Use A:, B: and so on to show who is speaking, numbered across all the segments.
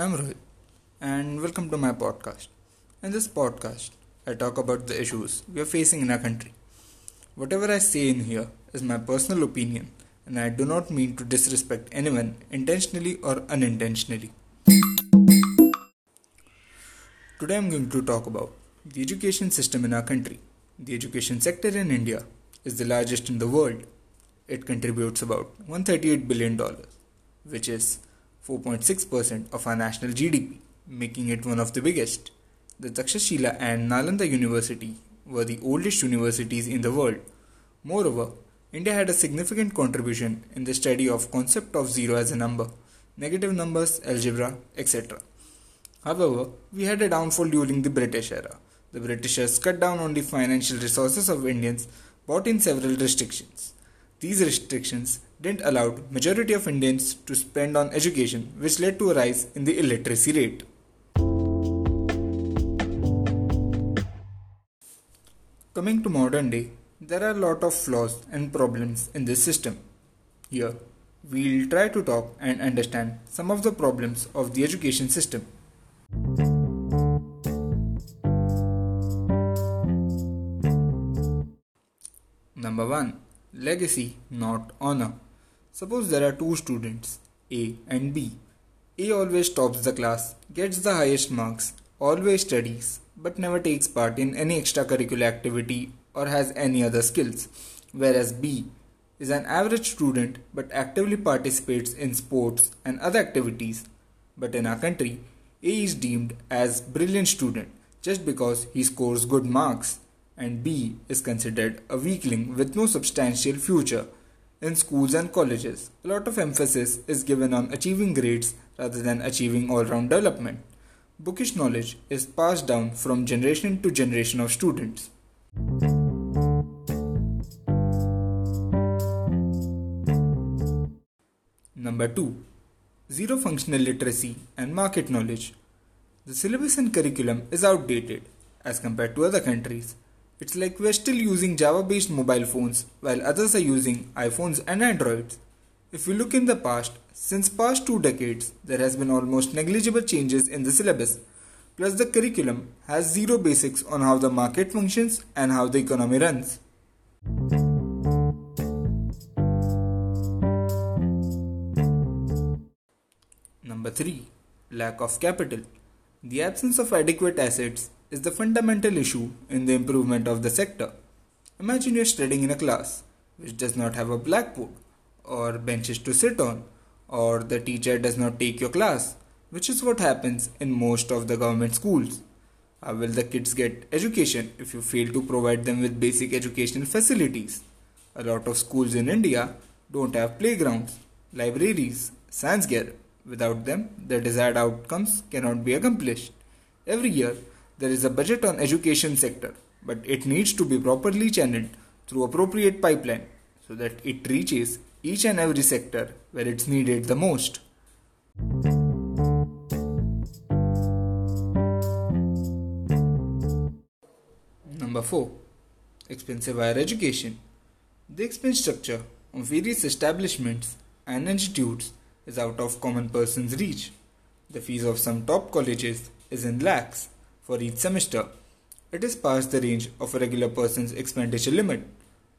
A: I'm Rohit, and welcome to my podcast. In this podcast, I talk about the issues we are facing in our country. Whatever I say in here is my personal opinion, and I do not mean to disrespect anyone intentionally or unintentionally. Today, I'm going to talk about the education system in our country. The education sector in India is the largest in the world. It contributes about $138 billion, which is 4.6% of our national GDP, making it one of the biggest. The Takshashila and Nalanda University were the oldest universities in the world. Moreover, India had a significant contribution in the study of concept of zero as a number, negative numbers, algebra, etc. However, we had a downfall during the British era. The Britishers cut down on the financial resources of Indians, brought in several restrictions. These restrictions didn't allow majority of Indians to spend on education, which led to a rise in the illiteracy rate. Coming to modern day, there are a lot of flaws and problems in this system. Here, we'll try to talk and understand some of the problems of the education system. Number 1 Legacy, not honor. Suppose there are two students, A and B. A always tops the class, gets the highest marks, always studies, but never takes part in any extracurricular activity or has any other skills, whereas B is an average student but actively participates in sports and other activities. But in our country, A is deemed as brilliant student just because he scores good marks and B is considered a weakling with no substantial future. In schools and colleges, a lot of emphasis is given on achieving grades rather than achieving all round development. Bookish knowledge is passed down from generation to generation of students. Number 2 Zero functional literacy and market knowledge. The syllabus and curriculum is outdated as compared to other countries it's like we're still using Java based mobile phones while others are using iPhones and Androids. If we look in the past, since past two decades, there has been almost negligible changes in the syllabus. Plus the curriculum has zero basics on how the market functions and how the economy runs. Number 3. Lack of capital. The absence of adequate assets is the fundamental issue in the improvement of the sector. Imagine you're studying in a class which does not have a blackboard or benches to sit on, or the teacher does not take your class, which is what happens in most of the government schools. How will the kids get education if you fail to provide them with basic educational facilities? A lot of schools in India don't have playgrounds, libraries, science gear. Without them, the desired outcomes cannot be accomplished. Every year, there is a budget on education sector, but it needs to be properly channeled through appropriate pipeline so that it reaches each and every sector where it's needed the most. Number 4 Expensive higher education. The expense structure of various establishments and institutes is out of common person's reach. The fees of some top colleges is in lakhs for each semester. It is past the range of a regular person's expenditure limit.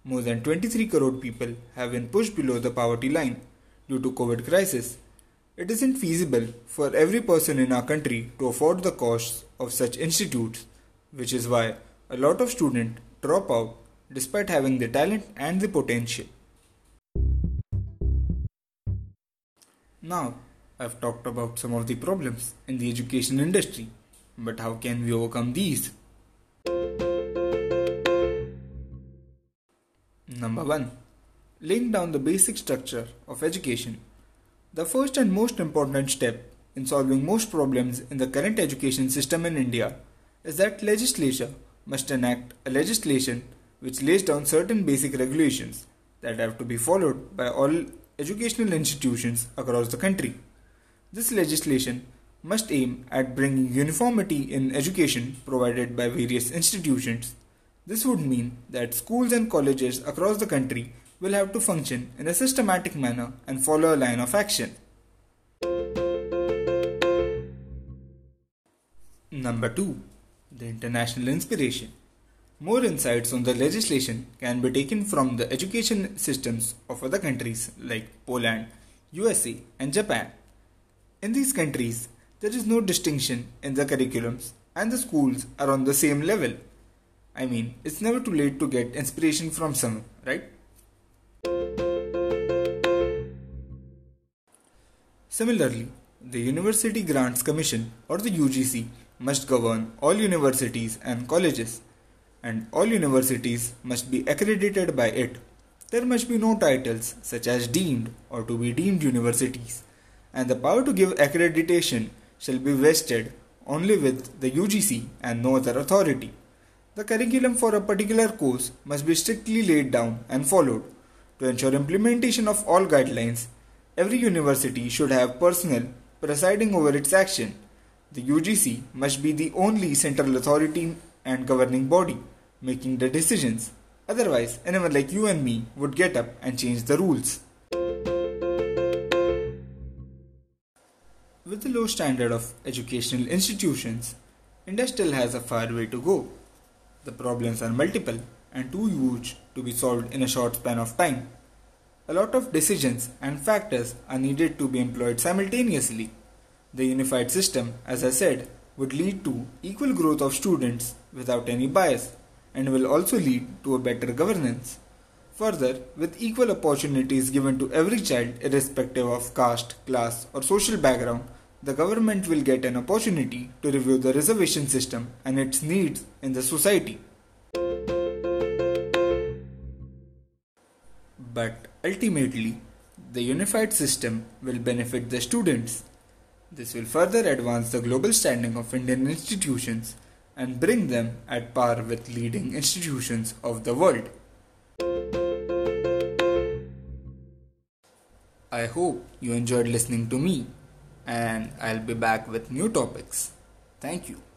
A: More than 23 crore people have been pushed below the poverty line due to COVID crisis. It isn't feasible for every person in our country to afford the costs of such institutes, which is why a lot of students drop out despite having the talent and the potential. Now, I've talked about some of the problems in the education industry. But how can we overcome these? Number 1. Laying down the basic structure of education. The first and most important step in solving most problems in the current education system in India is that legislature must enact a legislation which lays down certain basic regulations that have to be followed by all educational institutions across the country. This legislation must aim at bringing uniformity in education provided by various institutions. This would mean that schools and colleges across the country will have to function in a systematic manner and follow a line of action. Number 2. The international inspiration. More insights on the legislation can be taken from the education systems of other countries like Poland, USA, and Japan. In these countries, there is no distinction in the curriculums and the schools are on the same level. I mean, it's never too late to get inspiration from someone, right? Similarly, the University Grants Commission or the UGC must govern all universities and colleges and all universities must be accredited by it. There must be no titles such as deemed or to be deemed universities, and the power to give accreditation shall be vested only with the UGC and no other authority. The curriculum for a particular course must be strictly laid down and followed. To ensure implementation of all guidelines, every university should have personnel presiding over its action. The UGC must be the only central authority and governing body making the decisions. Otherwise, anyone like you and me would get up and change the rules. With the low standard of educational institutions, India still has a far way to go. The problems are multiple and too huge to be solved in a short span of time. A lot of decisions and factors are needed to be employed simultaneously. The unified system, as I said, would lead to equal growth of students without any bias and will also lead to a better governance. Further, with equal opportunities given to every child irrespective of caste, class or social background, the government will get an opportunity to review the reservation system and its needs in the society. But ultimately, the unified system will benefit the students this will further advance the global standing of Indian institutions and bring them at par with leading institutions of the world. I hope you enjoyed listening to me and I'll be back with new topics. Thank you.